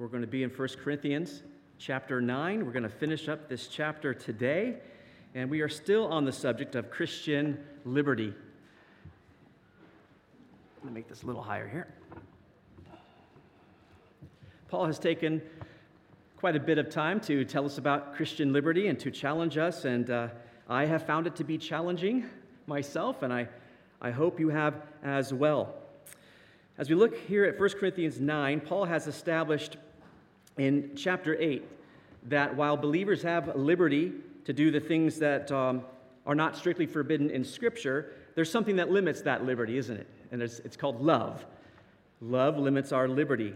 We're going to be in 1 Corinthians chapter 9. We're going to finish up this chapter today, and we are still on the subject of Christian liberty. I'm going to make this a little higher here. Paul has taken quite a bit of time to tell us about Christian liberty and to challenge us, and uh, I have found it to be challenging myself, and I, I hope you have as well. As we look here at 1 Corinthians 9, Paul has established in chapter 8 that while believers have liberty to do the things that um, are not strictly forbidden in Scripture, there's something that limits that liberty, isn't it? And it's, called love. Love limits our liberty.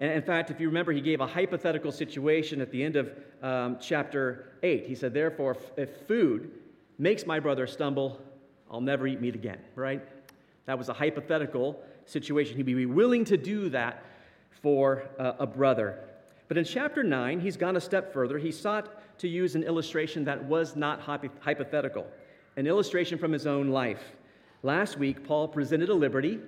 And in fact, if you remember, he gave a hypothetical situation at the end of um, chapter 8. He said, Therefore, if food makes my brother stumble, I'll never eat meat again, right? That was a hypothetical situation. He'd be willing to do that for uh, a brother. But in chapter 9, he's gone a step further. He sought to use an illustration that was not hypothetical, an illustration from his own life. Last week, Paul presented a liberty,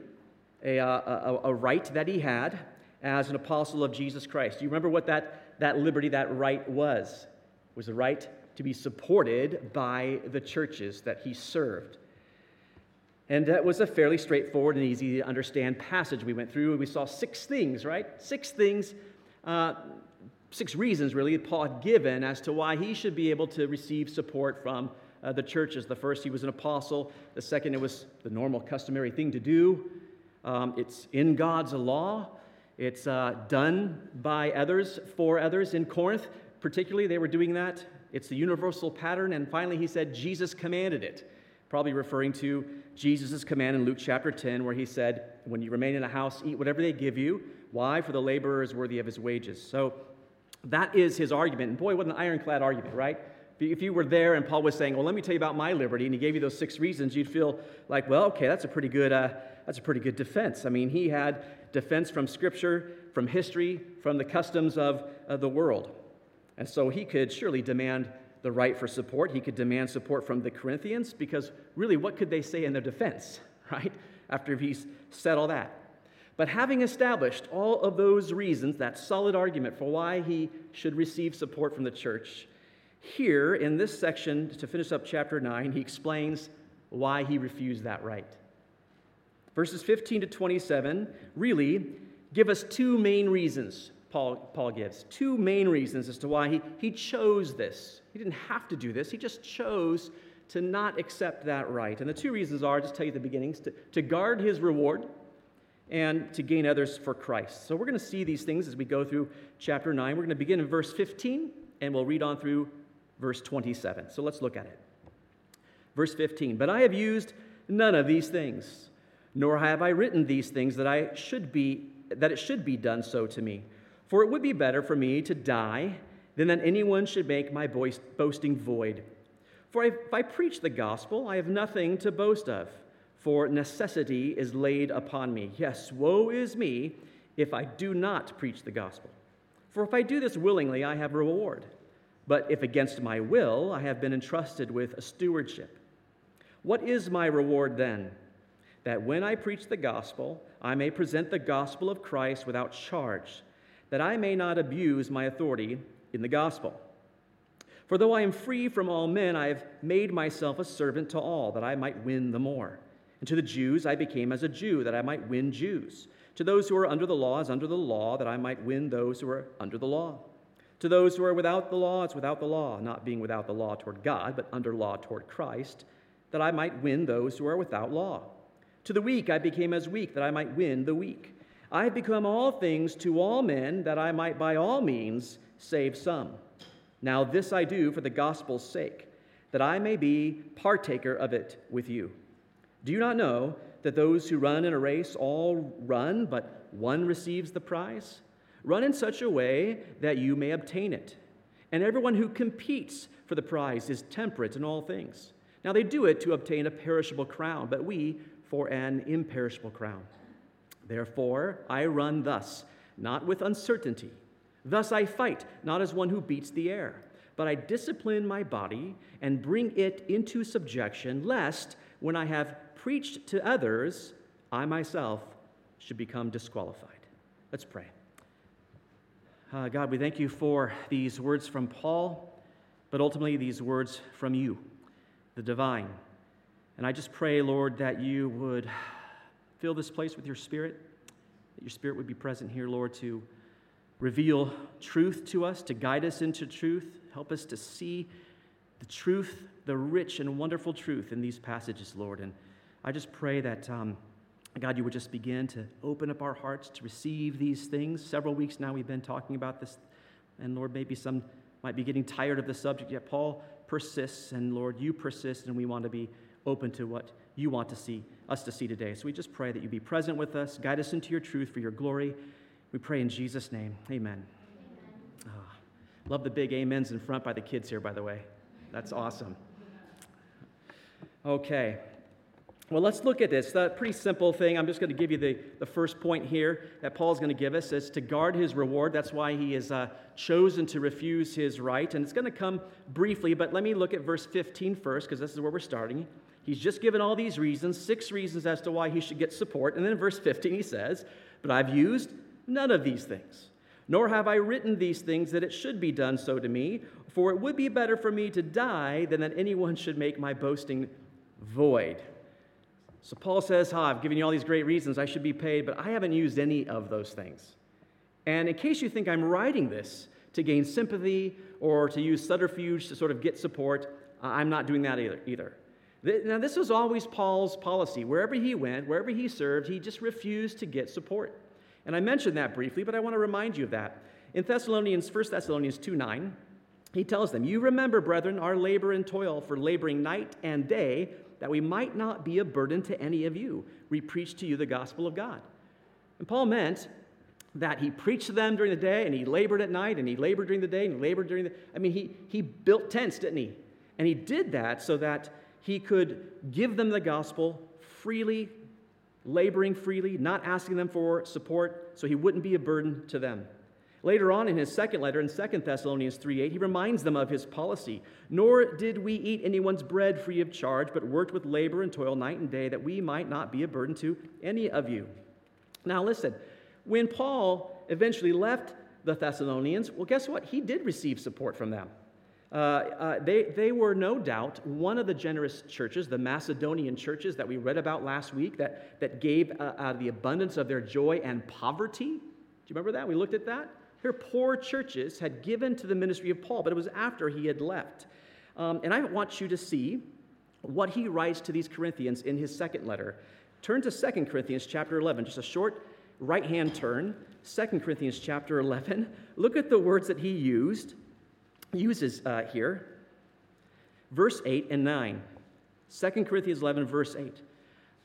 a, uh, a, a right that he had as an apostle of Jesus Christ. Do you remember what that, that liberty, that right was? It was the right to be supported by the churches that he served. And that was a fairly straightforward and easy to understand passage we went through. We saw six things, right? Six things, uh, six reasons really Paul had given as to why he should be able to receive support from uh, the churches. The first, he was an apostle. The second, it was the normal, customary thing to do. Um, it's in God's law. It's uh, done by others for others. In Corinth, particularly, they were doing that. It's the universal pattern. And finally, he said, Jesus commanded it, probably referring to Jesus' command in Luke chapter 10, where he said, When you remain in a house, eat whatever they give you. Why? For the laborer is worthy of his wages. So that is his argument. And boy, what an ironclad argument, right? If you were there and Paul was saying, Well, let me tell you about my liberty, and he gave you those six reasons, you'd feel like, Well, okay, that's a pretty good, uh, that's a pretty good defense. I mean, he had defense from Scripture, from history, from the customs of, of the world. And so he could surely demand the right for support. He could demand support from the Corinthians because really, what could they say in their defense, right? After he's said all that. But having established all of those reasons, that solid argument for why he should receive support from the church, here in this section, to finish up chapter 9, he explains why he refused that right. Verses 15 to 27 really give us two main reasons, Paul, Paul gives. Two main reasons as to why he, he chose this. He didn't have to do this, he just chose to not accept that right. And the two reasons are, just tell you the beginnings, to, to guard his reward and to gain others for Christ. So we're going to see these things as we go through chapter 9. We're going to begin in verse 15 and we'll read on through verse 27. So let's look at it. Verse 15 But I have used none of these things nor have I written these things that I should be that it should be done so to me. For it would be better for me to die than that anyone should make my boasting void. For if I preach the gospel, I have nothing to boast of, for necessity is laid upon me. Yes, woe is me if I do not preach the gospel. For if I do this willingly, I have reward. But if against my will, I have been entrusted with a stewardship. What is my reward then? that when I preach the gospel, I may present the gospel of Christ without charge, that I may not abuse my authority in the gospel. For though I am free from all men, I have made myself a servant to all, that I might win the more. And to the Jews I became as a Jew, that I might win Jews. To those who are under the law, as under the law, that I might win those who are under the law. To those who are without the law, as without the law, not being without the law toward God, but under law toward Christ, that I might win those who are without law. To the weak I became as weak, that I might win the weak. I have become all things to all men, that I might by all means save some. Now this I do for the gospel's sake, that I may be partaker of it with you. Do you not know that those who run in a race all run, but one receives the prize? Run in such a way that you may obtain it. And everyone who competes for the prize is temperate in all things. Now they do it to obtain a perishable crown, but we for an imperishable crown. Therefore, I run thus, not with uncertainty. Thus I fight, not as one who beats the air, but I discipline my body and bring it into subjection, lest when I have preached to others, I myself should become disqualified. Let's pray. Uh, God, we thank you for these words from Paul, but ultimately these words from you, the divine. And I just pray, Lord, that you would fill this place with your spirit, that your spirit would be present here, Lord, to reveal truth to us, to guide us into truth, help us to see the truth, the rich and wonderful truth in these passages, Lord. And I just pray that, um, God, you would just begin to open up our hearts to receive these things. Several weeks now we've been talking about this, and Lord, maybe some might be getting tired of the subject, yet Paul persists, and Lord, you persist, and we want to be open to what you want to see us to see today. So we just pray that you be present with us, guide us into your truth for your glory. We pray in Jesus' name. Amen. amen. Love the big amens in front by the kids here, by the way. That's awesome. Okay. Well, let's look at this. The pretty simple thing. I'm just going to give you the, the first point here that Paul's going to give us is to guard his reward. That's why he has uh, chosen to refuse his right. And it's going to come briefly, but let me look at verse 15 first, because this is where we're starting. He's just given all these reasons, six reasons as to why he should get support. And then in verse 15, he says, But I've used none of these things, nor have I written these things that it should be done so to me, for it would be better for me to die than that anyone should make my boasting void. So Paul says, oh, I've given you all these great reasons I should be paid, but I haven't used any of those things. And in case you think I'm writing this to gain sympathy or to use subterfuge to sort of get support, uh, I'm not doing that either. either. Now, this was always Paul's policy. Wherever he went, wherever he served, he just refused to get support. And I mentioned that briefly, but I want to remind you of that. In Thessalonians, 1 Thessalonians 2 9, he tells them, You remember, brethren, our labor and toil for laboring night and day that we might not be a burden to any of you. We preach to you the gospel of God. And Paul meant that he preached to them during the day and he labored at night and he labored during the day and he labored during the I mean he he built tents, didn't he? And he did that so that he could give them the gospel freely, laboring freely, not asking them for support, so he wouldn't be a burden to them. Later on in his second letter, in 2 Thessalonians 3:8, he reminds them of his policy. Nor did we eat anyone's bread free of charge, but worked with labor and toil night and day, that we might not be a burden to any of you. Now, listen, when Paul eventually left the Thessalonians, well, guess what? He did receive support from them. Uh, uh, they, they were no doubt one of the generous churches, the Macedonian churches that we read about last week, that, that gave uh, out of the abundance of their joy and poverty. Do you remember that? We looked at that. Here, poor churches had given to the ministry of Paul, but it was after he had left. Um, and I want you to see what he writes to these Corinthians in his second letter. Turn to 2 Corinthians chapter 11, just a short right hand turn. 2 Corinthians chapter 11. Look at the words that he used, uses uh, here. Verse 8 and 9. 2 Corinthians 11, verse 8.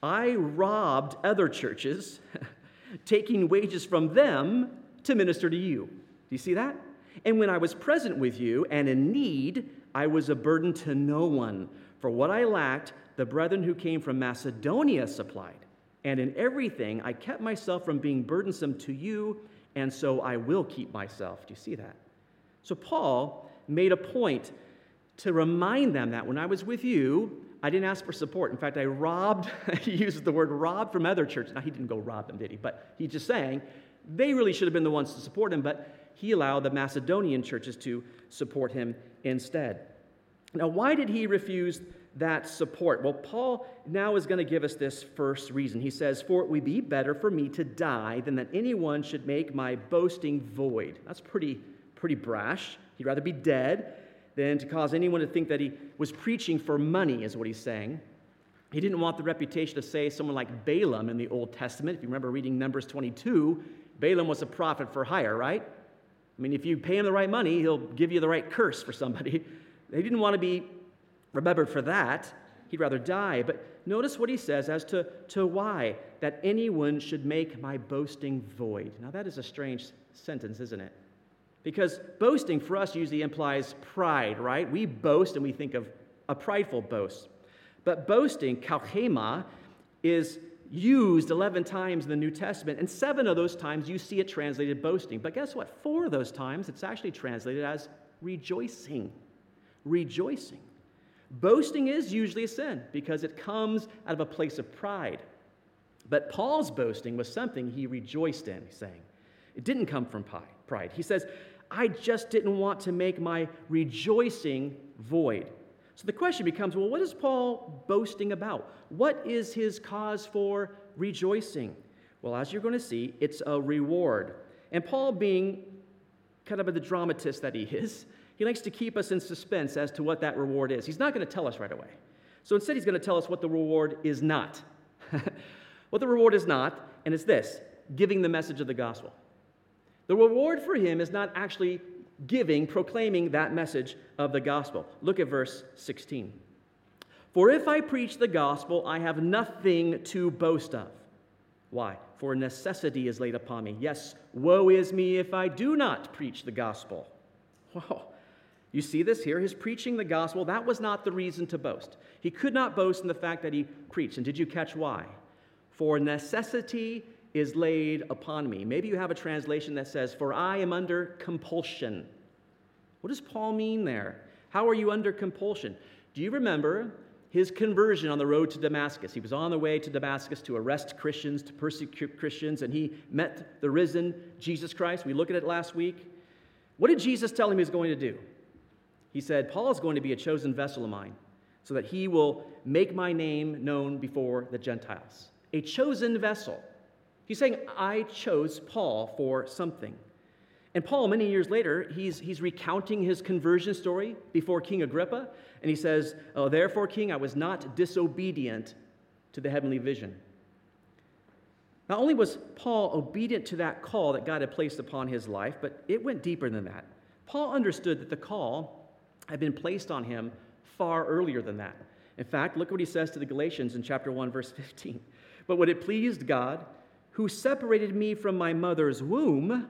I robbed other churches, taking wages from them to minister to you. Do you see that? And when I was present with you and in need, I was a burden to no one. For what I lacked, the brethren who came from Macedonia supplied. And in everything, I kept myself from being burdensome to you, and so I will keep myself. Do you see that? So Paul made a point to remind them that when I was with you, I didn't ask for support. In fact, I robbed, he uses the word robbed from other churches. Now, he didn't go rob them, did he? But he's just saying they really should have been the ones to support him, but he allowed the Macedonian churches to support him instead. Now, why did he refuse that support? Well, Paul now is going to give us this first reason. He says, For it would be better for me to die than that anyone should make my boasting void. That's pretty, pretty brash. He'd rather be dead than to cause anyone to think that he was preaching for money, is what he's saying. He didn't want the reputation to say someone like Balaam in the Old Testament. If you remember reading Numbers 22, Balaam was a prophet for hire, right? I mean, if you pay him the right money, he'll give you the right curse for somebody. They didn't want to be remembered for that. He'd rather die. But notice what he says as to, to why that anyone should make my boasting void. Now, that is a strange sentence, isn't it? Because boasting for us usually implies pride, right? We boast and we think of a prideful boast. But boasting, kauchema, is used 11 times in the New Testament, and seven of those times you see it translated boasting. But guess what? Four of those times it's actually translated as rejoicing. Rejoicing. Boasting is usually a sin because it comes out of a place of pride. But Paul's boasting was something he rejoiced in, he's saying. It didn't come from pride. He says, I just didn't want to make my rejoicing void. So the question becomes well, what is Paul boasting about? What is his cause for rejoicing? Well, as you're going to see, it's a reward. And Paul, being kind of the dramatist that he is, he likes to keep us in suspense as to what that reward is. He's not going to tell us right away. So instead, he's going to tell us what the reward is not. what the reward is not, and it's this giving the message of the gospel. The reward for him is not actually giving, proclaiming that message of the gospel. Look at verse 16. For if I preach the gospel, I have nothing to boast of. Why? For necessity is laid upon me. Yes, woe is me if I do not preach the gospel. Whoa. You see this here? His preaching the gospel, that was not the reason to boast. He could not boast in the fact that he preached. And did you catch why? For necessity is laid upon me. Maybe you have a translation that says, For I am under compulsion. What does Paul mean there? How are you under compulsion? Do you remember his conversion on the road to Damascus? He was on the way to Damascus to arrest Christians, to persecute Christians, and he met the risen Jesus Christ. We looked at it last week. What did Jesus tell him he was going to do? He said, Paul is going to be a chosen vessel of mine so that he will make my name known before the Gentiles. A chosen vessel. He's saying, I chose Paul for something. And Paul, many years later, he's, he's recounting his conversion story before King Agrippa, and he says, oh, Therefore, King, I was not disobedient to the heavenly vision. Not only was Paul obedient to that call that God had placed upon his life, but it went deeper than that. Paul understood that the call had been placed on him far earlier than that. In fact, look what he says to the Galatians in chapter 1, verse 15. But when it pleased God, who separated me from my mother's womb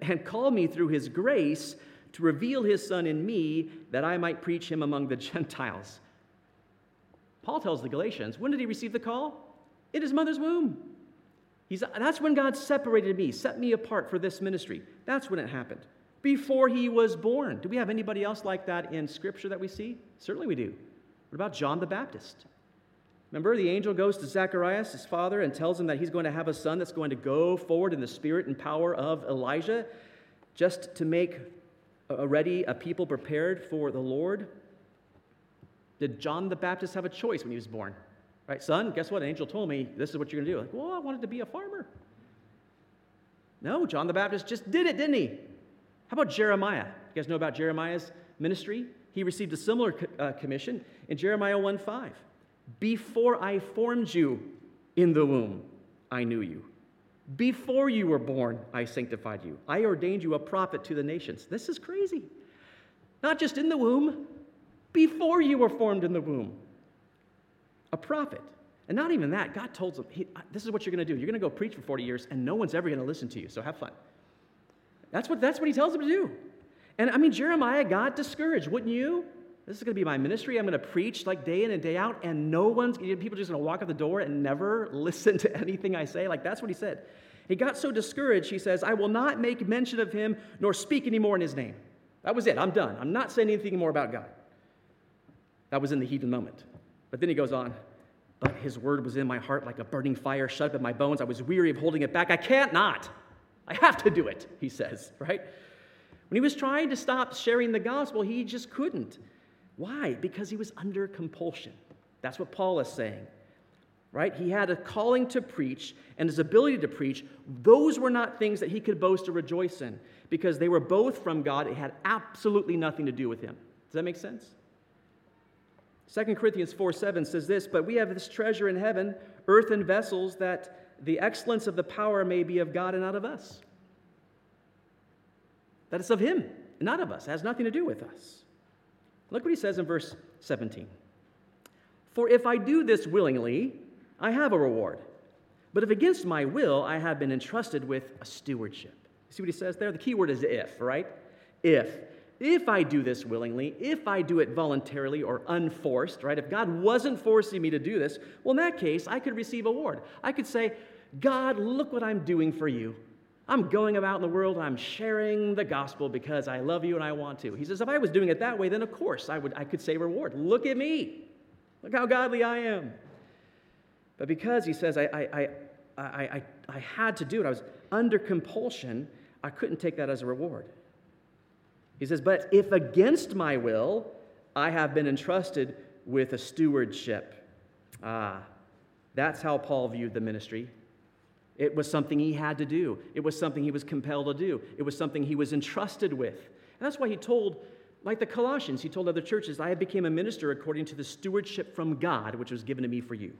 and called me through his grace to reveal his son in me that I might preach him among the Gentiles. Paul tells the Galatians, when did he receive the call? In his mother's womb. He's, that's when God separated me, set me apart for this ministry. That's when it happened. Before he was born. Do we have anybody else like that in Scripture that we see? Certainly we do. What about John the Baptist? Remember, the angel goes to Zacharias, his father, and tells him that he's going to have a son that's going to go forward in the spirit and power of Elijah just to make ready a people prepared for the Lord. Did John the Baptist have a choice when he was born? Right, son, guess what? An angel told me this is what you're going to do. Like, well, I wanted to be a farmer. No, John the Baptist just did it, didn't he? How about Jeremiah? You guys know about Jeremiah's ministry? He received a similar uh, commission in Jeremiah 1 5. Before I formed you in the womb, I knew you. Before you were born, I sanctified you. I ordained you a prophet to the nations. This is crazy. Not just in the womb, before you were formed in the womb. A prophet. And not even that, God told them, This is what you're going to do. You're going to go preach for 40 years, and no one's ever going to listen to you, so have fun. That's what, that's what he tells them to do. And I mean, Jeremiah got discouraged, wouldn't you? This is going to be my ministry. I'm going to preach like day in and day out, and no one's, people just going to walk out the door and never listen to anything I say. Like, that's what he said. He got so discouraged, he says, I will not make mention of him nor speak anymore in his name. That was it. I'm done. I'm not saying anything more about God. That was in the heat of the moment. But then he goes on, but his word was in my heart like a burning fire shut up in my bones. I was weary of holding it back. I can't not. I have to do it, he says, right? When he was trying to stop sharing the gospel, he just couldn't. Why? Because he was under compulsion. That's what Paul is saying. Right? He had a calling to preach and his ability to preach. Those were not things that he could boast or rejoice in because they were both from God. It had absolutely nothing to do with him. Does that make sense? 2 Corinthians 4 7 says this, but we have this treasure in heaven, earthen vessels, that the excellence of the power may be of God and not of us. That it's of Him, not of us. It has nothing to do with us. Look what he says in verse 17. For if I do this willingly, I have a reward. But if against my will, I have been entrusted with a stewardship. See what he says there? The key word is if, right? If. If I do this willingly, if I do it voluntarily or unforced, right? If God wasn't forcing me to do this, well, in that case, I could receive a reward. I could say, God, look what I'm doing for you. I'm going about in the world I'm sharing the gospel because I love you and I want to. He says, if I was doing it that way, then of course I, would, I could say reward. Look at me. Look how godly I am. But because he says I, I, I, I, I had to do it, I was under compulsion, I couldn't take that as a reward. He says, But if against my will, I have been entrusted with a stewardship. Ah, that's how Paul viewed the ministry. It was something he had to do, it was something he was compelled to do, it was something he was entrusted with. And that's why he told, like the Colossians, he told other churches, I became a minister according to the stewardship from God, which was given to me for you.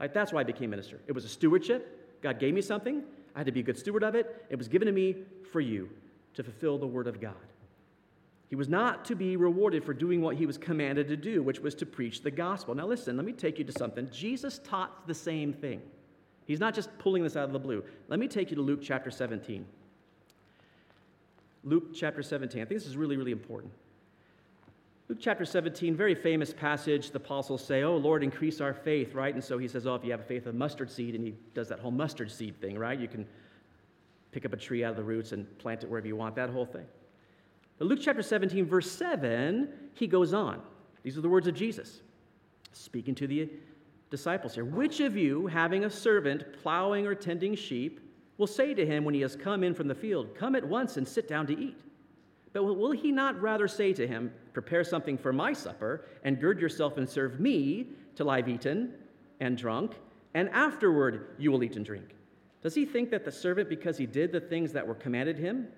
Like, that's why I became minister. It was a stewardship. God gave me something. I had to be a good steward of it. It was given to me for you to fulfill the word of God. He was not to be rewarded for doing what he was commanded to do, which was to preach the gospel. Now, listen, let me take you to something. Jesus taught the same thing. He's not just pulling this out of the blue. Let me take you to Luke chapter 17. Luke chapter 17. I think this is really, really important. Luke chapter 17, very famous passage. The apostles say, Oh, Lord, increase our faith, right? And so he says, Oh, if you have a faith of mustard seed, and he does that whole mustard seed thing, right? You can pick up a tree out of the roots and plant it wherever you want, that whole thing. But Luke chapter 17, verse 7, he goes on. These are the words of Jesus speaking to the disciples here. Which of you, having a servant plowing or tending sheep, will say to him when he has come in from the field, Come at once and sit down to eat? But will he not rather say to him, Prepare something for my supper, and gird yourself and serve me till I've eaten and drunk, and afterward you will eat and drink? Does he think that the servant, because he did the things that were commanded him,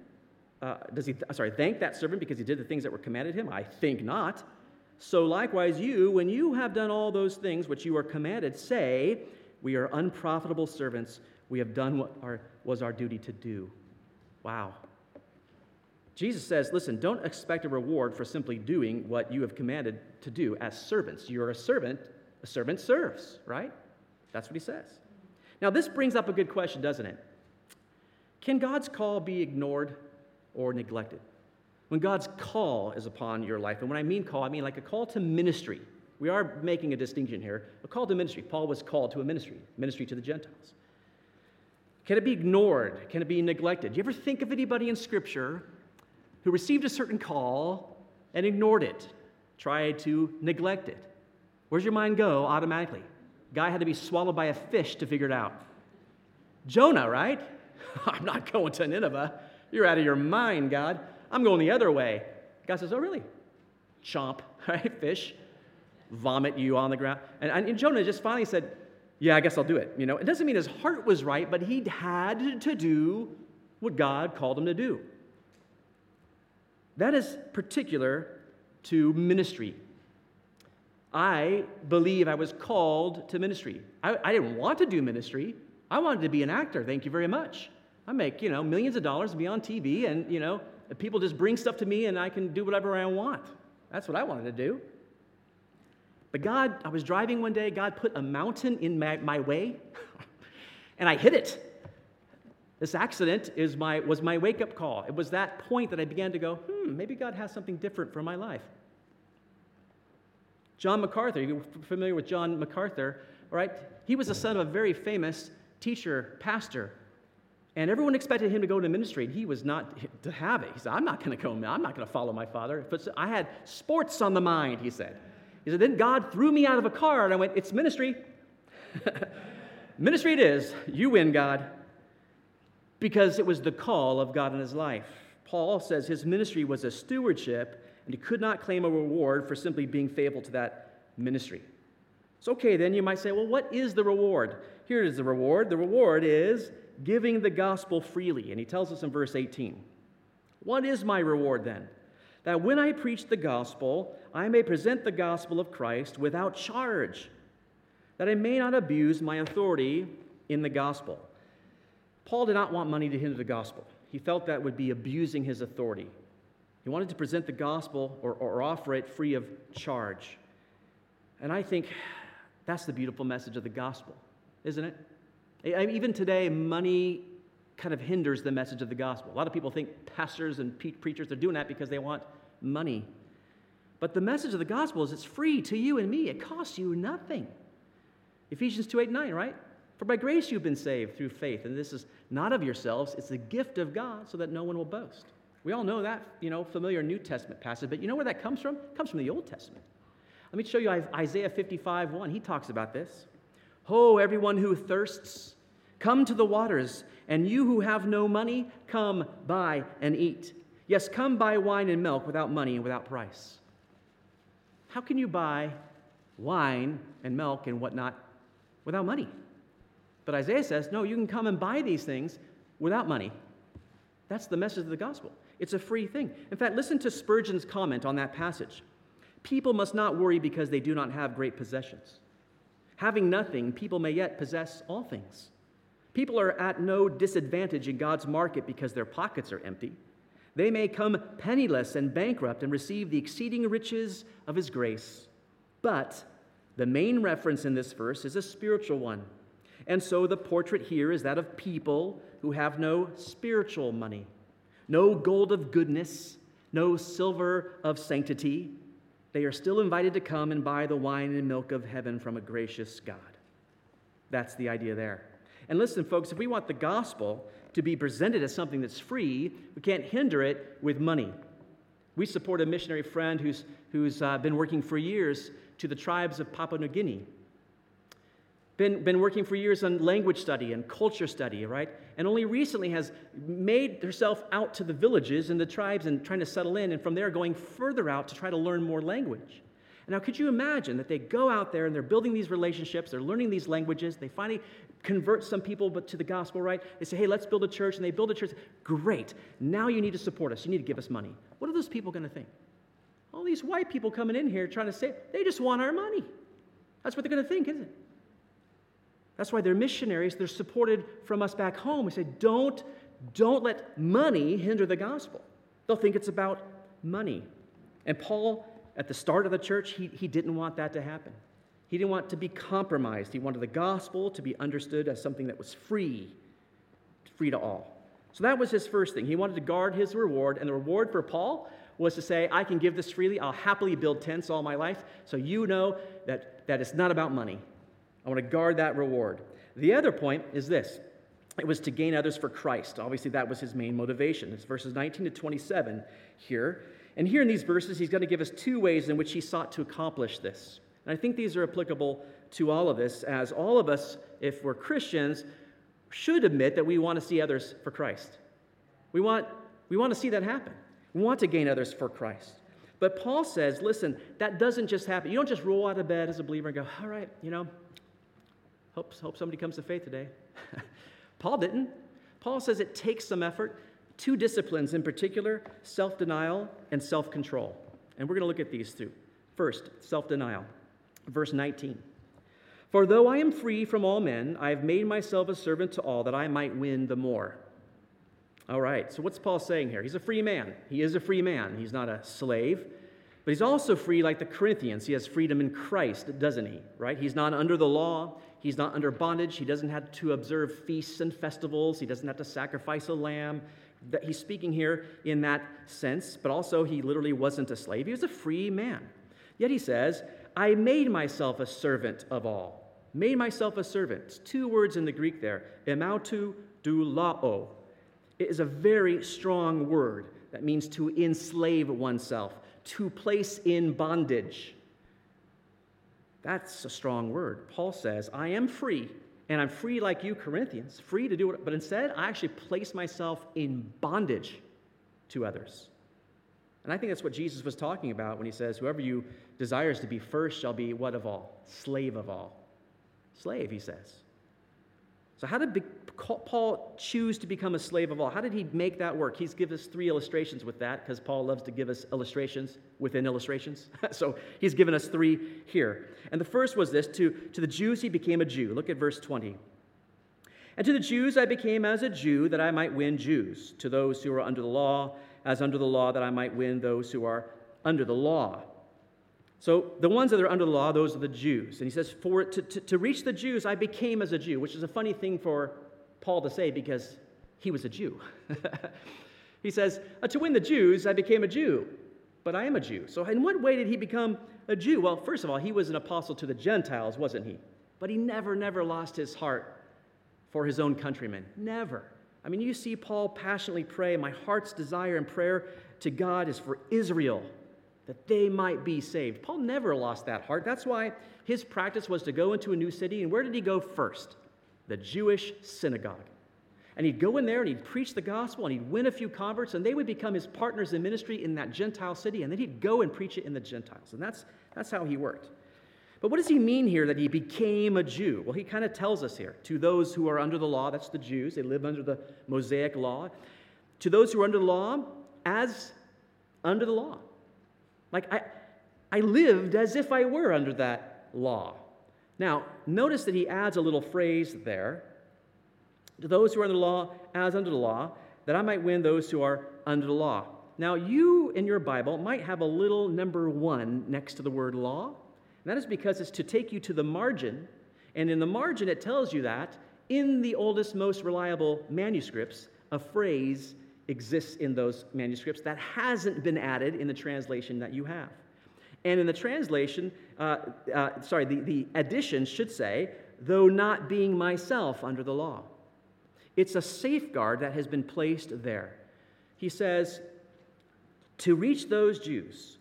uh, does he, sorry, thank that servant because he did the things that were commanded him? I think not. So likewise, you, when you have done all those things which you are commanded, say, We are unprofitable servants. We have done what our, was our duty to do. Wow. Jesus says, Listen, don't expect a reward for simply doing what you have commanded to do as servants. You're a servant, a servant serves, right? That's what he says. Now, this brings up a good question, doesn't it? Can God's call be ignored or neglected? When God's call is upon your life. And when I mean call, I mean like a call to ministry. We are making a distinction here. A call to ministry. Paul was called to a ministry, ministry to the Gentiles. Can it be ignored? Can it be neglected? Do you ever think of anybody in Scripture who received a certain call and ignored it, tried to neglect it? Where's your mind go automatically? Guy had to be swallowed by a fish to figure it out. Jonah, right? I'm not going to Nineveh. You're out of your mind, God. I'm going the other way. God says, Oh, really? Chomp, right? Fish, vomit you on the ground. And, and Jonah just finally said, Yeah, I guess I'll do it. You know, it doesn't mean his heart was right, but he had to do what God called him to do. That is particular to ministry. I believe I was called to ministry. I, I, didn't want to do ministry. I wanted to be an actor. Thank you very much. I make, you know, millions of dollars to be on TV and, you know, people just bring stuff to me and I can do whatever I want. That's what I wanted to do. But God, I was driving one day, God put a mountain in my, my way, and I hit it. This accident is my, was my wake up call. It was that point that I began to go, hmm, maybe God has something different for my life. John MacArthur, you're familiar with John MacArthur, all right? He was the son of a very famous teacher, pastor, and everyone expected him to go to ministry, and he was not to have it. He said, I'm not going to go, I'm not going to follow my father. But I had sports on the mind, he said. He said, Then God threw me out of a car, and I went, It's ministry. ministry it is. You win, God. Because it was the call of God in his life. Paul says his ministry was a stewardship, and he could not claim a reward for simply being faithful to that ministry. So, okay, then you might say, well, what is the reward? Here is the reward. The reward is giving the gospel freely. And he tells us in verse 18 What is my reward then? That when I preach the gospel, I may present the gospel of Christ without charge, that I may not abuse my authority in the gospel. Paul did not want money to hinder the gospel. He felt that would be abusing his authority. He wanted to present the gospel or, or offer it free of charge. And I think that's the beautiful message of the gospel, isn't it? Even today, money kind of hinders the message of the gospel. A lot of people think pastors and preachers are doing that because they want money. But the message of the gospel is it's free to you and me. It costs you nothing. Ephesians 2 8 9, right? For by grace you've been saved through faith, and this is not of yourselves, it's the gift of God so that no one will boast. We all know that, you know, familiar New Testament passage, but you know where that comes from? It comes from the Old Testament. Let me show you Isaiah 55 1. He talks about this. Ho, everyone who thirsts, come to the waters. And you who have no money, come buy and eat. Yes, come buy wine and milk without money and without price. How can you buy wine and milk and whatnot without money? But Isaiah says, no, you can come and buy these things without money. That's the message of the gospel. It's a free thing. In fact, listen to Spurgeon's comment on that passage. People must not worry because they do not have great possessions. Having nothing, people may yet possess all things. People are at no disadvantage in God's market because their pockets are empty. They may come penniless and bankrupt and receive the exceeding riches of His grace. But the main reference in this verse is a spiritual one. And so the portrait here is that of people who have no spiritual money, no gold of goodness, no silver of sanctity. They are still invited to come and buy the wine and milk of heaven from a gracious God. That's the idea there. And listen, folks, if we want the gospel to be presented as something that's free, we can't hinder it with money. We support a missionary friend who's, who's uh, been working for years to the tribes of Papua New Guinea. Been, been working for years on language study and culture study, right? And only recently has made herself out to the villages and the tribes and trying to settle in, and from there going further out to try to learn more language. Now, could you imagine that they go out there and they're building these relationships, they're learning these languages, they finally convert some people but to the gospel, right? They say, hey, let's build a church, and they build a church. Great. Now you need to support us. You need to give us money. What are those people going to think? All these white people coming in here trying to say, they just want our money. That's what they're going to think, isn't it? That's why they're missionaries. They're supported from us back home. We say, don't, don't let money hinder the gospel. They'll think it's about money. And Paul, at the start of the church, he, he didn't want that to happen. He didn't want to be compromised. He wanted the gospel to be understood as something that was free, free to all. So that was his first thing. He wanted to guard his reward, and the reward for Paul was to say, I can give this freely. I'll happily build tents all my life. So you know that, that it's not about money. I want to guard that reward. The other point is this it was to gain others for Christ. Obviously, that was his main motivation. It's verses 19 to 27 here. And here in these verses, he's going to give us two ways in which he sought to accomplish this. And I think these are applicable to all of us, as all of us, if we're Christians, should admit that we want to see others for Christ. We want, we want to see that happen. We want to gain others for Christ. But Paul says, listen, that doesn't just happen. You don't just roll out of bed as a believer and go, all right, you know, hope, hope somebody comes to faith today. Paul didn't. Paul says it takes some effort. Two disciplines in particular self denial and self control. And we're going to look at these two. First, self denial. Verse 19. For though I am free from all men, I have made myself a servant to all that I might win the more. All right, so what's Paul saying here? He's a free man. He is a free man. He's not a slave, but he's also free like the Corinthians. He has freedom in Christ, doesn't he? Right? He's not under the law. He's not under bondage. He doesn't have to observe feasts and festivals. He doesn't have to sacrifice a lamb. He's speaking here in that sense, but also he literally wasn't a slave. He was a free man. Yet he says, I made myself a servant of all. Made myself a servant. Two words in the Greek there. Emautu doulao. It is a very strong word that means to enslave oneself, to place in bondage. That's a strong word. Paul says, I am free, and I'm free like you, Corinthians, free to do it, but instead, I actually place myself in bondage to others. And I think that's what Jesus was talking about when he says, Whoever you desires to be first shall be what of all? Slave of all. Slave, he says. So, how did Paul choose to become a slave of all? How did he make that work? He's given us three illustrations with that because Paul loves to give us illustrations within illustrations. so, he's given us three here. And the first was this to, to the Jews, he became a Jew. Look at verse 20. And to the Jews I became as a Jew that I might win Jews. To those who are under the law, as under the law that I might win those who are under the law. So the ones that are under the law, those are the Jews. And he says, For to, to, to, reach the Jews, I became as a Jew, which is a funny thing for Paul to say because he was a Jew. he says, uh, To win the Jews, I became a Jew, but I am a Jew. So in what way did he become a Jew? Well, first of all, he was an apostle to the Gentiles, wasn't he? But he never, never lost his heart for his own countrymen. Never. I mean, you see Paul passionately pray, My heart's desire and prayer to God is for Israel that they might be saved. Paul never lost that heart. That's why his practice was to go into a new city. And where did he go first? The Jewish synagogue. And he'd go in there and he'd preach the gospel and he'd win a few converts, and they would become his partners in ministry in that Gentile city, and then he'd go and preach it in the Gentiles. And that's, that's how he worked. But what does he mean here that he became a Jew? Well, he kind of tells us here to those who are under the law, that's the Jews, they live under the Mosaic law. To those who are under the law, as under the law. Like I, I lived as if I were under that law. Now, notice that he adds a little phrase there to those who are under the law, as under the law, that I might win those who are under the law. Now, you in your Bible might have a little number one next to the word law. And that is because it's to take you to the margin. And in the margin, it tells you that in the oldest, most reliable manuscripts, a phrase exists in those manuscripts that hasn't been added in the translation that you have. And in the translation, uh, uh, sorry, the, the addition should say, though not being myself under the law. It's a safeguard that has been placed there. He says, to reach those Jews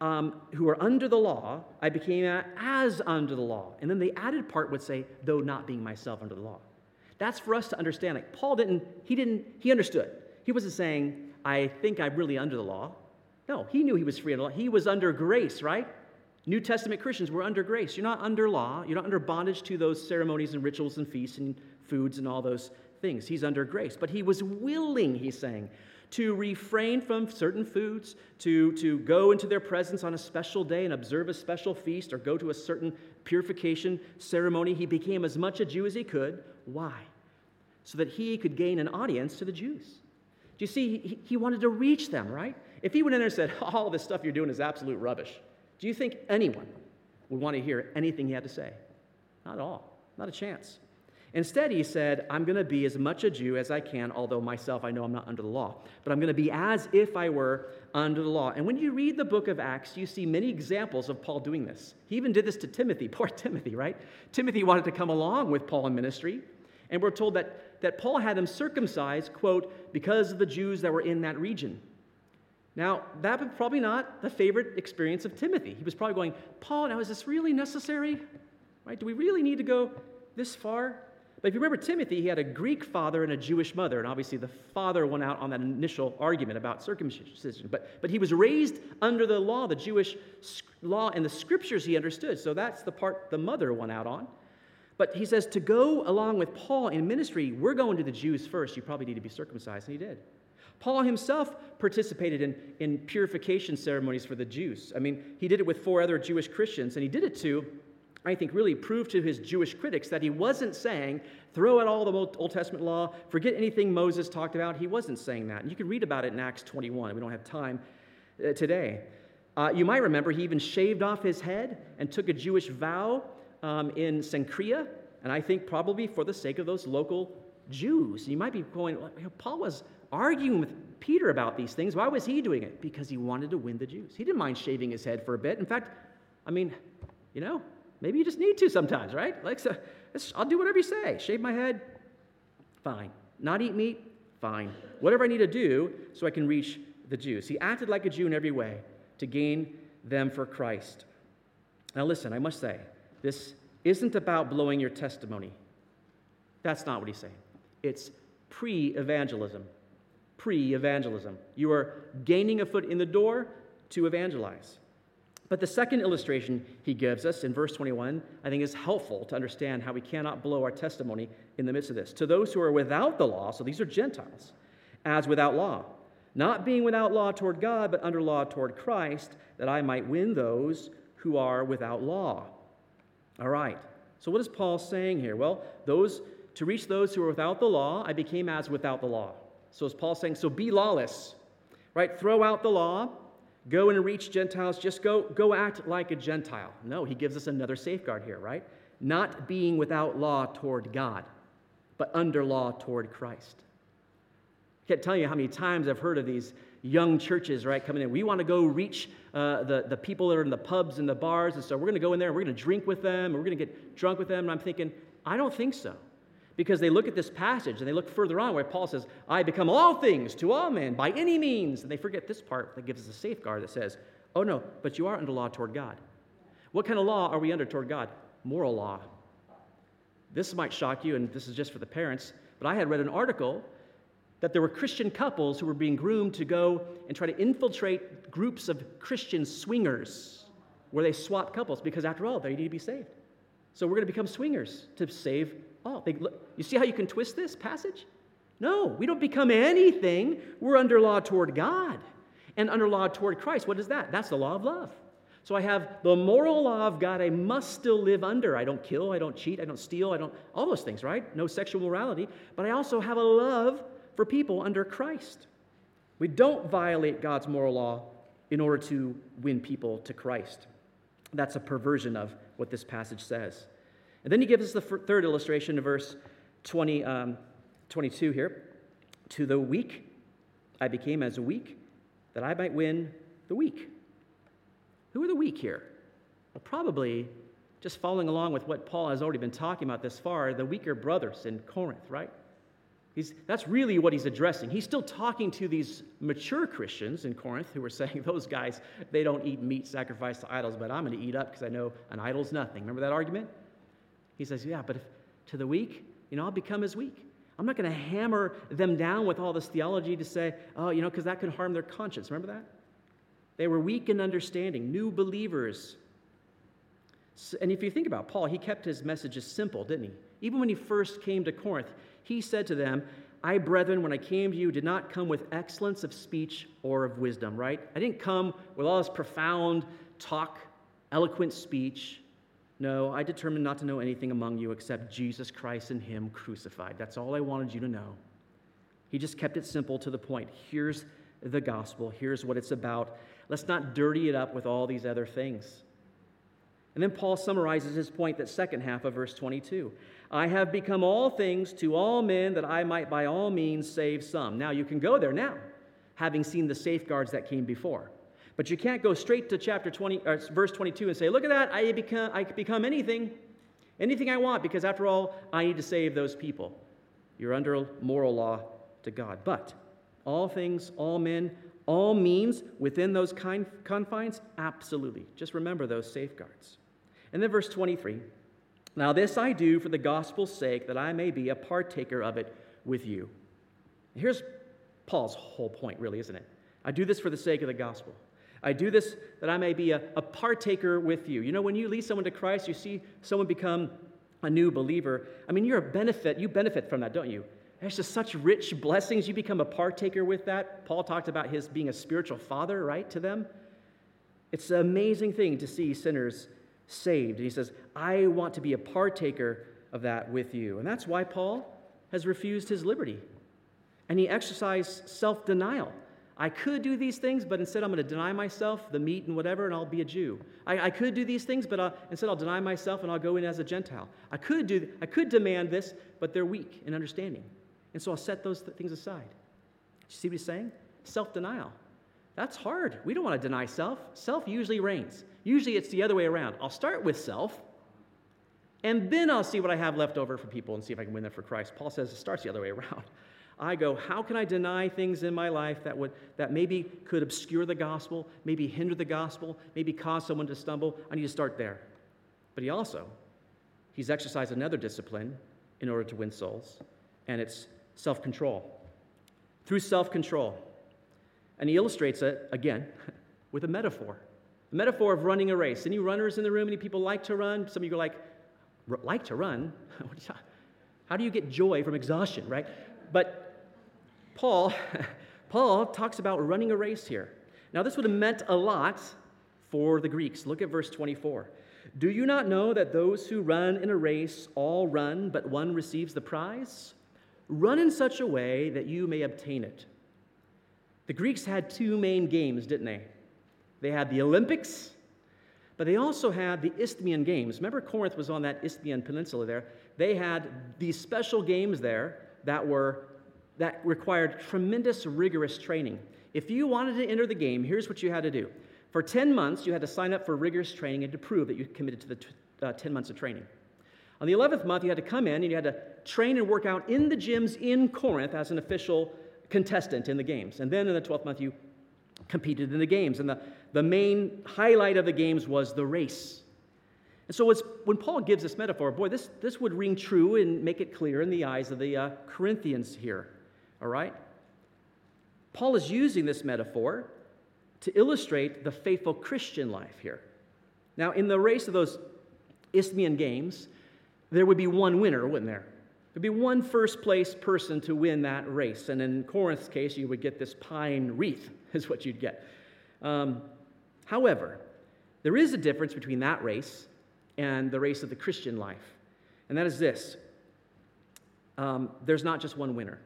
um, who are under the law, I became as under the law. And then the added part would say, though not being myself under the law. That's for us to understand. Like Paul didn't, he didn't, he understood. He wasn't saying, I think I'm really under the law. No, he knew he was free under law. He was under grace, right? New Testament Christians were under grace. You're not under law. You're not under bondage to those ceremonies and rituals and feasts and foods and all those things. He's under grace. But he was willing, he's saying, to refrain from certain foods, to, to go into their presence on a special day and observe a special feast or go to a certain purification ceremony. He became as much a Jew as he could. Why? So that he could gain an audience to the Jews. Do you see? He, he wanted to reach them, right? If he went in there and said, All this stuff you're doing is absolute rubbish, do you think anyone would want to hear anything he had to say? Not at all. Not a chance. Instead, he said, I'm going to be as much a Jew as I can, although myself I know I'm not under the law. But I'm going to be as if I were under the law. And when you read the book of Acts, you see many examples of Paul doing this. He even did this to Timothy. Poor Timothy, right? Timothy wanted to come along with Paul in ministry. And we're told that, that Paul had him circumcised, quote, because of the Jews that were in that region. Now, that was probably not the favorite experience of Timothy. He was probably going, Paul, now is this really necessary? Right? Do we really need to go this far? But if you remember Timothy, he had a Greek father and a Jewish mother, and obviously the father went out on that initial argument about circumcision. But, but he was raised under the law, the Jewish law, and the scriptures he understood. So that's the part the mother went out on. But he says, to go along with Paul in ministry, we're going to the Jews first. You probably need to be circumcised. And he did. Paul himself participated in, in purification ceremonies for the Jews. I mean, he did it with four other Jewish Christians, and he did it to I think, really prove to his Jewish critics that he wasn't saying, throw out all the Old Testament law, forget anything Moses talked about. He wasn't saying that. And you can read about it in Acts 21. We don't have time uh, today. Uh, you might remember he even shaved off his head and took a Jewish vow um, in Cenchrea, and I think probably for the sake of those local Jews. You might be going, Paul was arguing with Peter about these things. Why was he doing it? Because he wanted to win the Jews. He didn't mind shaving his head for a bit. In fact, I mean, you know, Maybe you just need to sometimes, right? Like, so, I'll do whatever you say. Shave my head, fine. Not eat meat, fine. Whatever I need to do so I can reach the Jews. He acted like a Jew in every way to gain them for Christ. Now, listen, I must say, this isn't about blowing your testimony. That's not what he's saying. It's pre evangelism. Pre evangelism. You are gaining a foot in the door to evangelize. But the second illustration he gives us in verse 21, I think, is helpful to understand how we cannot blow our testimony in the midst of this. To those who are without the law, so these are Gentiles, as without law, not being without law toward God, but under law toward Christ, that I might win those who are without law. All right. So what is Paul saying here? Well, those to reach those who are without the law, I became as without the law. So is Paul saying, so be lawless, right? Throw out the law go and reach Gentiles, just go, go act like a Gentile. No, he gives us another safeguard here, right? Not being without law toward God, but under law toward Christ. I can't tell you how many times I've heard of these young churches, right, coming in. We want to go reach uh, the, the people that are in the pubs and the bars, and so we're going to go in there and we're going to drink with them, and we're going to get drunk with them. And I'm thinking, I don't think so because they look at this passage and they look further on where Paul says, I become all things to all men by any means. And they forget this part that gives us a safeguard that says, oh no, but you are under law toward God. What kind of law are we under toward God? Moral law. This might shock you, and this is just for the parents, but I had read an article that there were Christian couples who were being groomed to go and try to infiltrate groups of Christian swingers where they swap couples because, after all, they need to be saved. So we're going to become swingers to save all. They, look, you see how you can twist this passage? No, we don't become anything. We're under law toward God and under law toward Christ. What is that? That's the law of love. So I have the moral law of God I must still live under. I don't kill, I don't cheat, I don't steal, I don't, all those things, right? No sexual morality. But I also have a love for people under Christ. We don't violate God's moral law in order to win people to Christ. That's a perversion of what this passage says. And then he gives us the third illustration in verse 20, um, 22 here. To the weak, I became as weak that I might win the weak. Who are the weak here? Well, probably just following along with what Paul has already been talking about this far, the weaker brothers in Corinth, right? He's, that's really what he's addressing. He's still talking to these mature Christians in Corinth who are saying, those guys, they don't eat meat sacrificed to idols, but I'm going to eat up because I know an idol's nothing. Remember that argument? He says, yeah, but if, to the weak, you know, I'll become as weak. I'm not going to hammer them down with all this theology to say, oh, you know, because that could harm their conscience. Remember that? They were weak in understanding, new believers. And if you think about Paul, he kept his messages simple, didn't he? Even when he first came to Corinth, he said to them, I, brethren, when I came to you, did not come with excellence of speech or of wisdom, right? I didn't come with all this profound talk, eloquent speech. No, I determined not to know anything among you except Jesus Christ and Him crucified. That's all I wanted you to know. He just kept it simple to the point. Here's the gospel, here's what it's about. Let's not dirty it up with all these other things. And then Paul summarizes his point, that second half of verse 22. I have become all things to all men that I might by all means save some. Now you can go there now, having seen the safeguards that came before. But you can't go straight to chapter 20, or verse 22 and say, Look at that, I become, I become anything, anything I want, because after all, I need to save those people. You're under moral law to God. But all things, all men, all means within those confines, absolutely. Just remember those safeguards. And then verse 23 now, this I do for the gospel's sake, that I may be a partaker of it with you. Here's Paul's whole point, really, isn't it? I do this for the sake of the gospel. I do this that I may be a, a partaker with you. You know, when you lead someone to Christ, you see someone become a new believer. I mean, you're a benefit, you benefit from that, don't you? There's just such rich blessings. You become a partaker with that. Paul talked about his being a spiritual father, right, to them. It's an amazing thing to see sinners saved. And he says, I want to be a partaker of that with you. And that's why Paul has refused his liberty. And he exercised self denial. I could do these things, but instead I'm going to deny myself the meat and whatever, and I'll be a Jew. I, I could do these things, but I'll, instead I'll deny myself and I'll go in as a Gentile. I could, do, I could demand this, but they're weak in understanding. And so I'll set those th- things aside. You see what he's saying? Self denial. That's hard. We don't want to deny self. Self usually reigns. Usually it's the other way around. I'll start with self, and then I'll see what I have left over for people and see if I can win them for Christ. Paul says it starts the other way around. I go, how can I deny things in my life that would that maybe could obscure the gospel, maybe hinder the gospel, maybe cause someone to stumble? I need to start there. But he also, he's exercised another discipline in order to win souls, and it's self-control. Through self-control. And he illustrates it again with a metaphor. Metaphor of running a race. Any runners in the room? Any people like to run? Some of you are like, like to run? How do you get joy from exhaustion, right? But Paul, Paul talks about running a race here. Now, this would have meant a lot for the Greeks. Look at verse 24. Do you not know that those who run in a race all run, but one receives the prize? Run in such a way that you may obtain it. The Greeks had two main games, didn't they? They had the Olympics, but they also had the Isthmian Games. Remember, Corinth was on that Isthmian peninsula there. They had these special games there that were that required tremendous rigorous training. If you wanted to enter the game, here's what you had to do. For 10 months, you had to sign up for rigorous training and to prove that you committed to the t- uh, 10 months of training. On the 11th month, you had to come in and you had to train and work out in the gyms in Corinth as an official contestant in the games. And then in the 12th month, you competed in the games. And the, the main highlight of the games was the race. And so when Paul gives this metaphor, boy, this, this would ring true and make it clear in the eyes of the uh, Corinthians here. All right? Paul is using this metaphor to illustrate the faithful Christian life here. Now, in the race of those Isthmian Games, there would be one winner, wouldn't there? There'd be one first place person to win that race. And in Corinth's case, you would get this pine wreath, is what you'd get. Um, however, there is a difference between that race and the race of the Christian life. And that is this um, there's not just one winner.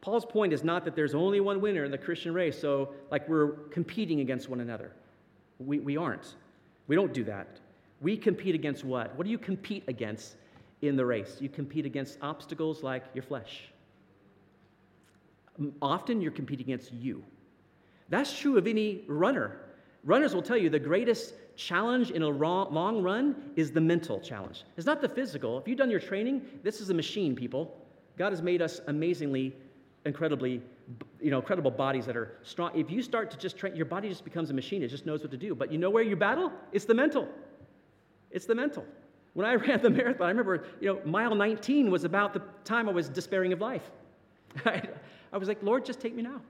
Paul's point is not that there's only one winner in the Christian race, so like we're competing against one another. We, we aren't. We don't do that. We compete against what? What do you compete against in the race? You compete against obstacles like your flesh. Often you're competing against you. That's true of any runner. Runners will tell you the greatest challenge in a long run is the mental challenge. It's not the physical. If you've done your training, this is a machine, people. God has made us amazingly, incredibly, you know, incredible bodies that are strong. If you start to just train, your body just becomes a machine. It just knows what to do. But you know where you battle? It's the mental. It's the mental. When I ran the marathon, I remember, you know, mile 19 was about the time I was despairing of life. I was like, Lord, just take me now.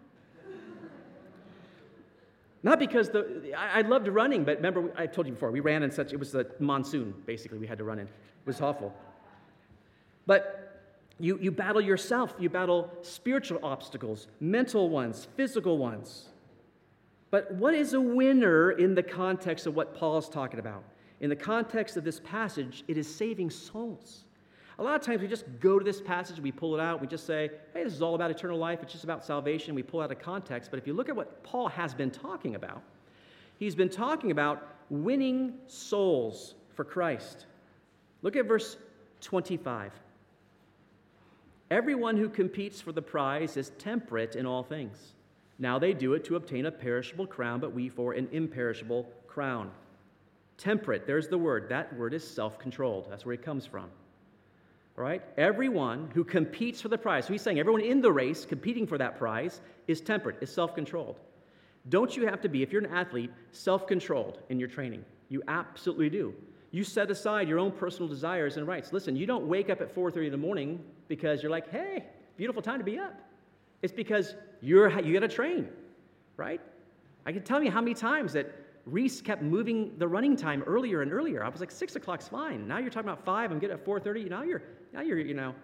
Not because the, I, I loved running, but remember, I told you before, we ran in such, it was the monsoon, basically, we had to run in. It was awful. But you, you battle yourself, you battle spiritual obstacles, mental ones, physical ones. But what is a winner in the context of what Paul's talking about? In the context of this passage, it is saving souls. A lot of times we just go to this passage, we pull it out, we just say, hey, this is all about eternal life, it's just about salvation, we pull out of context. But if you look at what Paul has been talking about, he's been talking about winning souls for Christ. Look at verse 25. Everyone who competes for the prize is temperate in all things. Now they do it to obtain a perishable crown, but we for an imperishable crown. Temperate, there's the word. That word is self controlled. That's where it comes from. Right? Everyone who competes for the prize, so he's saying everyone in the race competing for that prize is temperate, is self controlled. Don't you have to be, if you're an athlete, self controlled in your training? You absolutely do. You set aside your own personal desires and rights. Listen, you don't wake up at 4:30 in the morning because you're like, "Hey, beautiful time to be up." It's because you're you got to train, right? I can tell you how many times that Reese kept moving the running time earlier and earlier. I was like, six o'clock's fine. Now you're talking about five. I'm getting at 4:30. Now you're now you're you know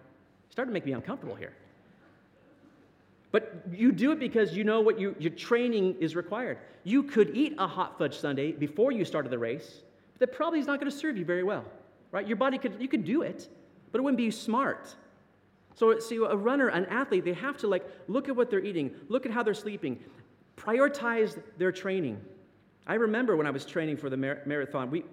starting to make me uncomfortable here. But you do it because you know what you, your training is required. You could eat a hot fudge sundae before you started the race, but that probably is not going to serve you very well, right? Your body could you could do it, but it wouldn't be smart. So, see, a runner, an athlete, they have to like look at what they're eating, look at how they're sleeping, prioritize their training. I remember when I was training for the mar- marathon, we,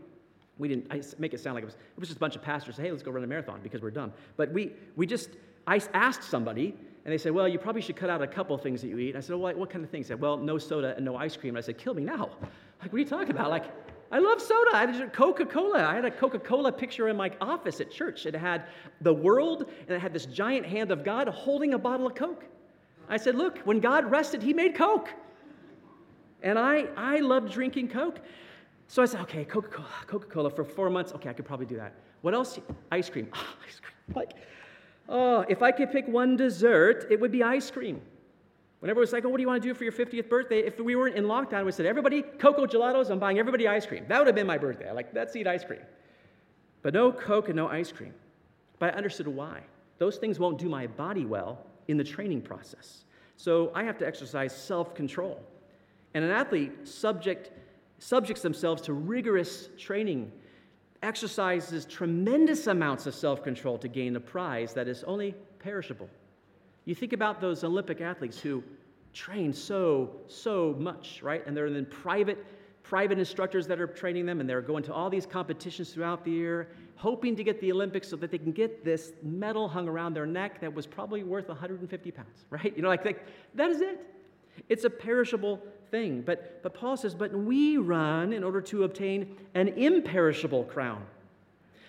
we didn't I make it sound like it was, it was just a bunch of pastors say, hey, let's go run a marathon because we're dumb. But we, we just, I asked somebody, and they said, well, you probably should cut out a couple things that you eat. And I said, well, what kind of things? They said, well, no soda and no ice cream. And I said, kill me now. Like, what are you talking about? Like, I love soda. I had Coca Cola. I had a Coca Cola picture in my office at church. It had the world, and it had this giant hand of God holding a bottle of Coke. I said, Look, when God rested, He made Coke. And I, I loved drinking Coke. So I said, okay, Coca Cola, Coca Cola for four months. Okay, I could probably do that. What else? Ice cream. Oh, ice cream. Like, oh, if I could pick one dessert, it would be ice cream. Whenever it was like, oh, what do you want to do for your 50th birthday? If we weren't in lockdown, we said, everybody, Cocoa Gelatos, I'm buying everybody ice cream. That would have been my birthday. Like, let's eat ice cream. But no Coke and no ice cream. But I understood why. Those things won't do my body well in the training process. So I have to exercise self control. And an athlete subject, subjects themselves to rigorous training, exercises tremendous amounts of self control to gain a prize that is only perishable. You think about those Olympic athletes who train so, so much, right? And they're in private, private instructors that are training them, and they're going to all these competitions throughout the year, hoping to get the Olympics so that they can get this medal hung around their neck that was probably worth 150 pounds, right? You know, like, like that is it. It's a perishable thing. But, but Paul says, but we run in order to obtain an imperishable crown,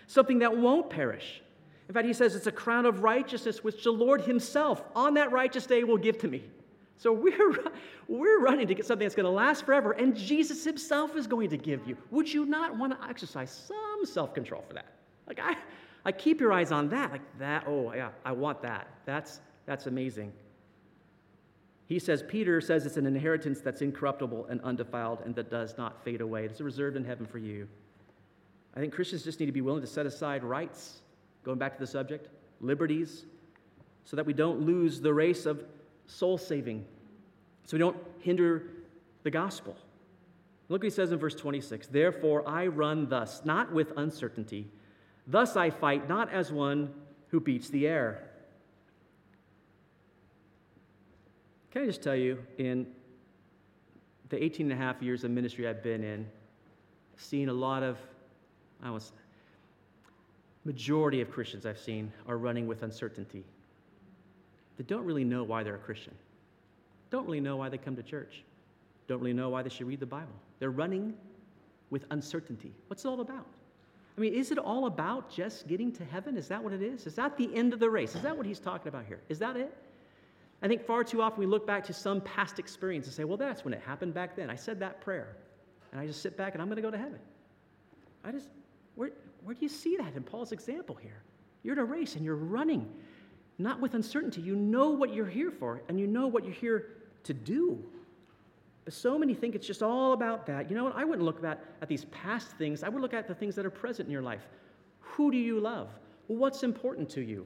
something that won't perish. In fact, he says it's a crown of righteousness which the Lord Himself on that righteous day will give to me. So we're, we're running to get something that's going to last forever, and Jesus Himself is going to give you. Would you not want to exercise some self control for that. Like, I, I keep your eyes on that. Like, that, oh, yeah, I want that. That's, that's amazing. He says, Peter says it's an inheritance that's incorruptible and undefiled and that does not fade away. It's reserved in heaven for you. I think Christians just need to be willing to set aside rights, going back to the subject, liberties, so that we don't lose the race of soul saving, so we don't hinder the gospel. Look what he says in verse 26 Therefore I run thus, not with uncertainty. Thus I fight, not as one who beats the air. Can I just tell you, in the 18 and a half years of ministry I've been in, I've seen a lot of, I was, majority of Christians I've seen are running with uncertainty. They don't really know why they're a Christian, don't really know why they come to church, don't really know why they should read the Bible. They're running with uncertainty. What's it all about? I mean, is it all about just getting to heaven? Is that what it is? Is that the end of the race? Is that what he's talking about here? Is that it? I think far too often we look back to some past experience and say, well, that's when it happened back then. I said that prayer. And I just sit back and I'm going to go to heaven. I just, where, where do you see that in Paul's example here? You're in a race and you're running, not with uncertainty. You know what you're here for and you know what you're here to do. But so many think it's just all about that. You know what? I wouldn't look at, at these past things. I would look at the things that are present in your life. Who do you love? What's important to you?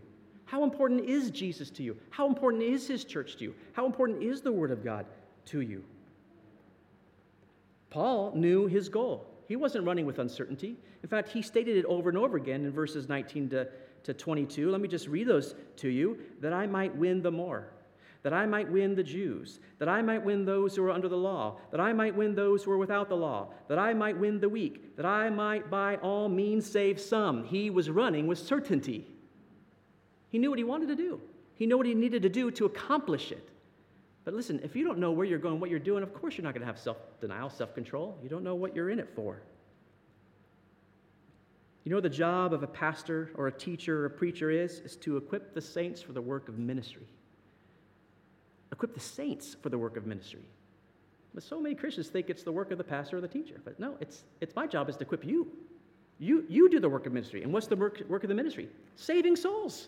How important is Jesus to you? How important is his church to you? How important is the Word of God to you? Paul knew his goal. He wasn't running with uncertainty. In fact, he stated it over and over again in verses 19 to, to 22. Let me just read those to you that I might win the more that I might win the Jews, that I might win those who are under the law, that I might win those who are without the law, that I might win the weak, that I might by all means save some. He was running with certainty. He knew what he wanted to do, he knew what he needed to do to accomplish it. But listen, if you don't know where you're going, what you're doing, of course you're not going to have self denial, self control. You don't know what you're in it for. You know the job of a pastor or a teacher or a preacher is? Is to equip the saints for the work of ministry equip the saints for the work of ministry. But so many Christians think it's the work of the pastor or the teacher. But no, it's, it's my job is to equip you. You, you do the work of ministry. And what's the work, work of the ministry? Saving souls.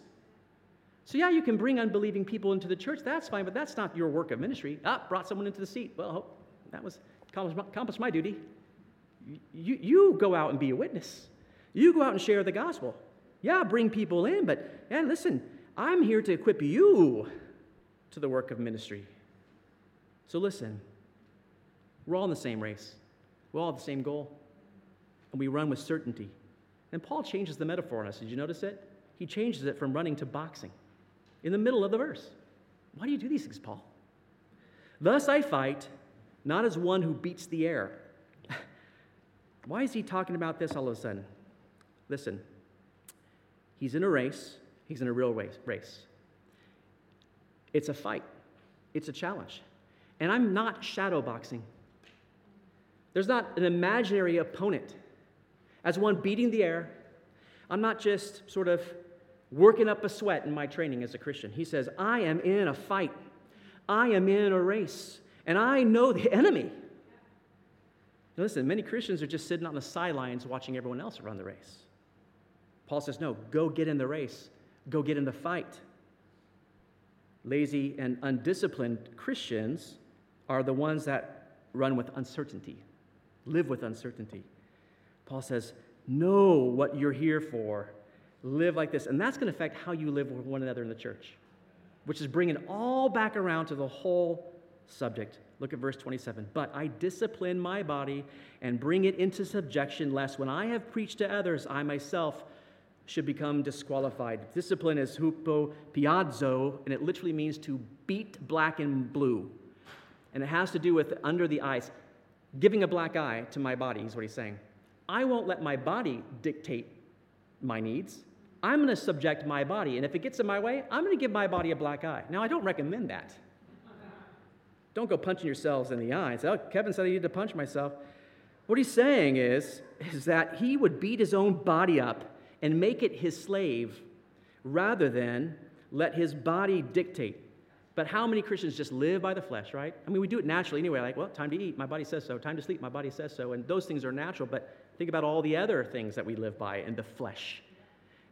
So, yeah, you can bring unbelieving people into the church. That's fine, but that's not your work of ministry. Ah, brought someone into the seat. Well, that was accomplished my duty. You, you go out and be a witness. You go out and share the gospel. Yeah, bring people in, but and listen, I'm here to equip you to the work of ministry. So listen, we're all in the same race, we all have the same goal, and we run with certainty. And Paul changes the metaphor on us. Did you notice it? He changes it from running to boxing in the middle of the verse. Why do you do these things, Paul? Thus I fight, not as one who beats the air. Why is he talking about this all of a sudden? Listen, he's in a race, he's in a real race. It's a fight, it's a challenge. And I'm not shadowboxing. There's not an imaginary opponent. As one beating the air, I'm not just sort of working up a sweat in my training as a Christian. He says, I am in a fight, I am in a race, and I know the enemy. Now listen, many Christians are just sitting on the sidelines watching everyone else run the race. Paul says, No, go get in the race, go get in the fight. Lazy and undisciplined Christians are the ones that run with uncertainty, live with uncertainty. Paul says, Know what you're here for. Live like this. And that's going to affect how you live with one another in the church, which is bringing all back around to the whole subject. Look at verse 27. But I discipline my body and bring it into subjection, lest when I have preached to others, I myself should become disqualified. Discipline is hupo piazzo, and it literally means to beat black and blue. And it has to do with under the eyes. Giving a black eye to my body is what he's saying. I won't let my body dictate my needs. I'm going to subject my body. And if it gets in my way, I'm going to give my body a black eye. Now, I don't recommend that. Don't go punching yourselves in the eye say, oh, Kevin said I need to punch myself. What he's saying is, is that he would beat his own body up and make it his slave rather than let his body dictate. But how many Christians just live by the flesh, right? I mean, we do it naturally anyway, like, well, time to eat, my body says so. Time to sleep, my body says so. And those things are natural, but think about all the other things that we live by in the flesh.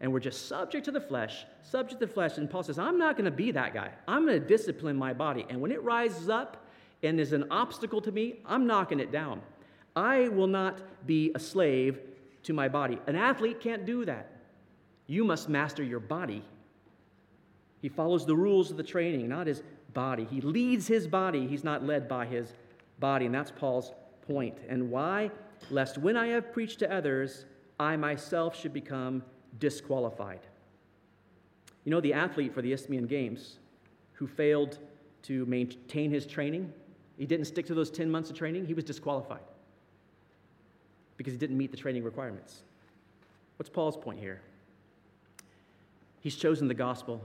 And we're just subject to the flesh, subject to the flesh. And Paul says, I'm not going to be that guy. I'm going to discipline my body. And when it rises up and is an obstacle to me, I'm knocking it down. I will not be a slave to my body. An athlete can't do that. You must master your body he follows the rules of the training, not his body. He leads his body, he's not led by his body. And that's Paul's point. And why? Lest when I have preached to others, I myself should become disqualified. You know, the athlete for the Isthmian Games who failed to maintain his training, he didn't stick to those 10 months of training, he was disqualified because he didn't meet the training requirements. What's Paul's point here? He's chosen the gospel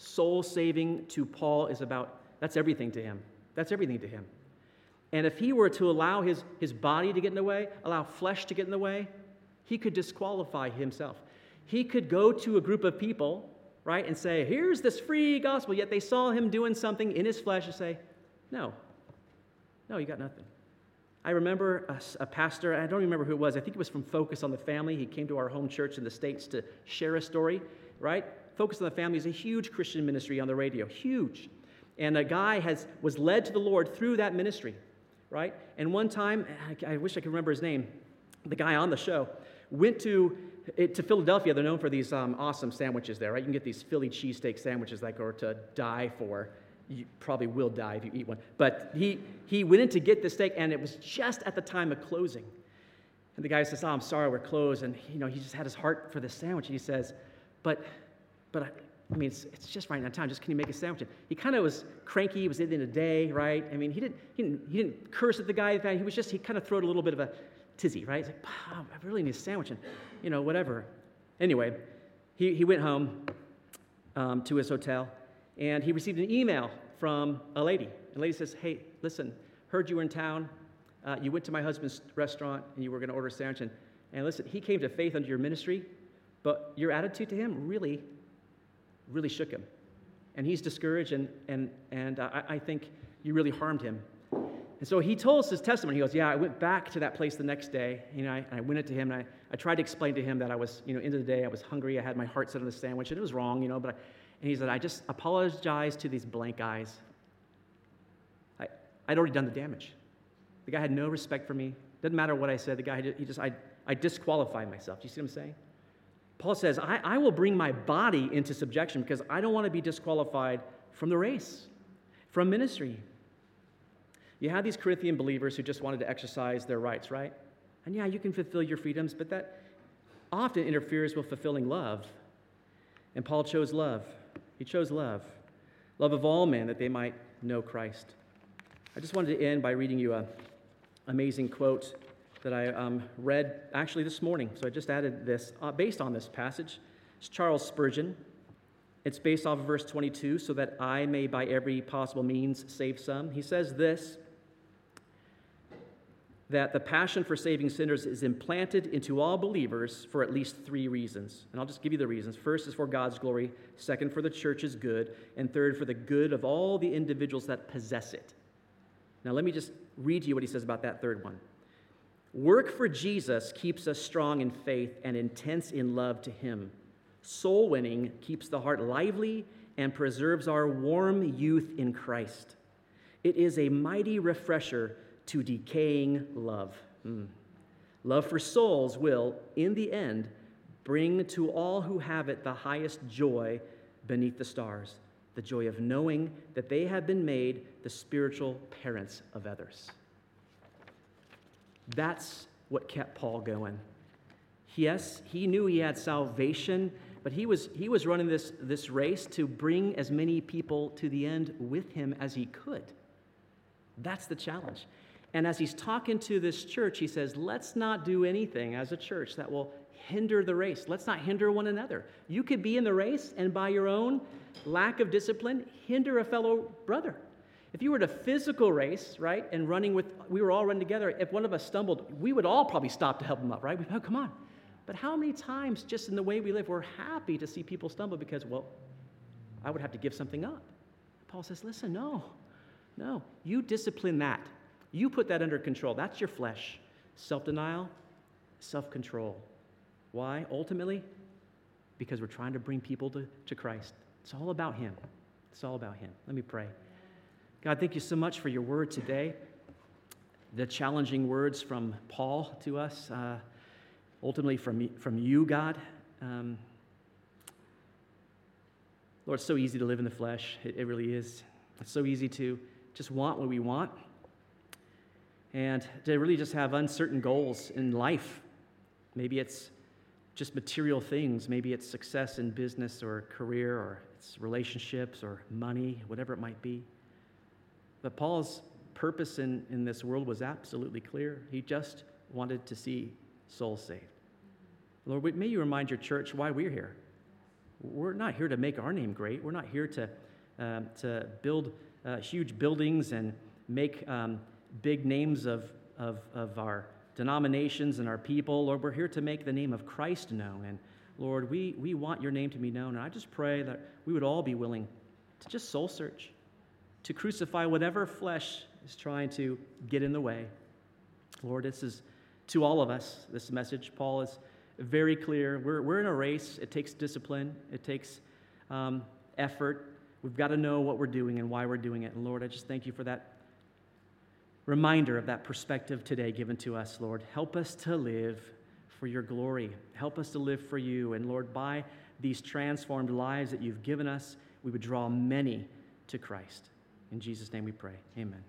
soul saving to Paul is about, that's everything to him. That's everything to him. And if he were to allow his, his body to get in the way, allow flesh to get in the way, he could disqualify himself. He could go to a group of people, right, and say, here's this free gospel, yet they saw him doing something in his flesh and say, no, no, you got nothing. I remember a, a, pastor, I don't remember who it was, I think it was from Focus on the Family. He came to our home church in the States to share a story, right? Focus on the Family is a huge Christian ministry on the radio, huge. And a guy has, was led to the Lord through that ministry, right? And one time, I, I wish I could remember his name, the guy on the show went to, to Philadelphia. They're known for these um, awesome sandwiches there, right? You can get these Philly cheesesteak sandwiches that are to die for. You probably will die if you eat one. But he, he went in to get the steak, and it was just at the time of closing. And the guy says, Oh, I'm sorry, we're closed. And, you know, he just had his heart for the sandwich. And he says, But but I, I mean, it's, it's just right now time. Just can you make a sandwich? He kind of was cranky. He was in the day, right? I mean, he didn't, he didn't, he didn't curse at the guy. He was just, he kind of threw a little bit of a tizzy, right? He's like, I really need a sandwich and, you know, whatever. Anyway, he, he went home um, to his hotel and he received an email from a lady. And the lady says, hey, listen, heard you were in town. Uh, you went to my husband's restaurant and you were going to order a sandwich. And, and listen, he came to faith under your ministry, but your attitude to him really really shook him. And he's discouraged, and, and, and I, I think you really harmed him. And so he told us his testimony. He goes, Yeah, I went back to that place the next day. You know, I, I went into him and I, I tried to explain to him that I was, you know, into the day, I was hungry. I had my heart set on the sandwich, and it was wrong, you know. But I, and he said, I just apologized to these blank eyes. I, I'd already done the damage. The guy had no respect for me. Doesn't matter what I said. The guy, he just, I, I disqualified myself. Do you see what I'm saying? Paul says, I, I will bring my body into subjection because I don't want to be disqualified from the race, from ministry. You had these Corinthian believers who just wanted to exercise their rights, right? And yeah, you can fulfill your freedoms, but that often interferes with fulfilling love. And Paul chose love. He chose love. Love of all men that they might know Christ. I just wanted to end by reading you an amazing quote that I um, read actually this morning. So I just added this uh, based on this passage. It's Charles Spurgeon. It's based off of verse 22, so that I may by every possible means save some. He says this that the passion for saving sinners is implanted into all believers for at least three reasons. And I'll just give you the reasons. First is for God's glory, second, for the church's good, and third, for the good of all the individuals that possess it. Now, let me just read to you what he says about that third one. Work for Jesus keeps us strong in faith and intense in love to Him. Soul winning keeps the heart lively and preserves our warm youth in Christ. It is a mighty refresher to decaying love. Mm. Love for souls will, in the end, bring to all who have it the highest joy beneath the stars the joy of knowing that they have been made the spiritual parents of others. That's what kept Paul going. Yes, he knew he had salvation, but he was, he was running this, this race to bring as many people to the end with him as he could. That's the challenge. And as he's talking to this church, he says, Let's not do anything as a church that will hinder the race. Let's not hinder one another. You could be in the race and by your own lack of discipline, hinder a fellow brother. If you were to physical race, right, and running with, we were all running together, if one of us stumbled, we would all probably stop to help him up, right? We'd, oh, come on. But how many times, just in the way we live, we're happy to see people stumble because, well, I would have to give something up. Paul says, listen, no, no. You discipline that. You put that under control. That's your flesh. Self denial, self control. Why? Ultimately, because we're trying to bring people to, to Christ. It's all about Him. It's all about Him. Let me pray. God, thank you so much for your word today. The challenging words from Paul to us, uh, ultimately from, from you, God. Um, Lord, it's so easy to live in the flesh. It, it really is. It's so easy to just want what we want and to really just have uncertain goals in life. Maybe it's just material things. Maybe it's success in business or career or it's relationships or money, whatever it might be. But Paul's purpose in, in this world was absolutely clear. He just wanted to see souls saved. Lord, may you remind your church why we're here. We're not here to make our name great. We're not here to, uh, to build uh, huge buildings and make um, big names of, of, of our denominations and our people. Lord, we're here to make the name of Christ known. And Lord, we, we want your name to be known. And I just pray that we would all be willing to just soul search, to crucify whatever flesh is trying to get in the way. Lord, this is to all of us, this message. Paul is very clear. We're, we're in a race, it takes discipline, it takes um, effort. We've got to know what we're doing and why we're doing it. And Lord, I just thank you for that reminder of that perspective today given to us, Lord. Help us to live for your glory. Help us to live for you. And Lord, by these transformed lives that you've given us, we would draw many to Christ. In Jesus' name we pray. Amen.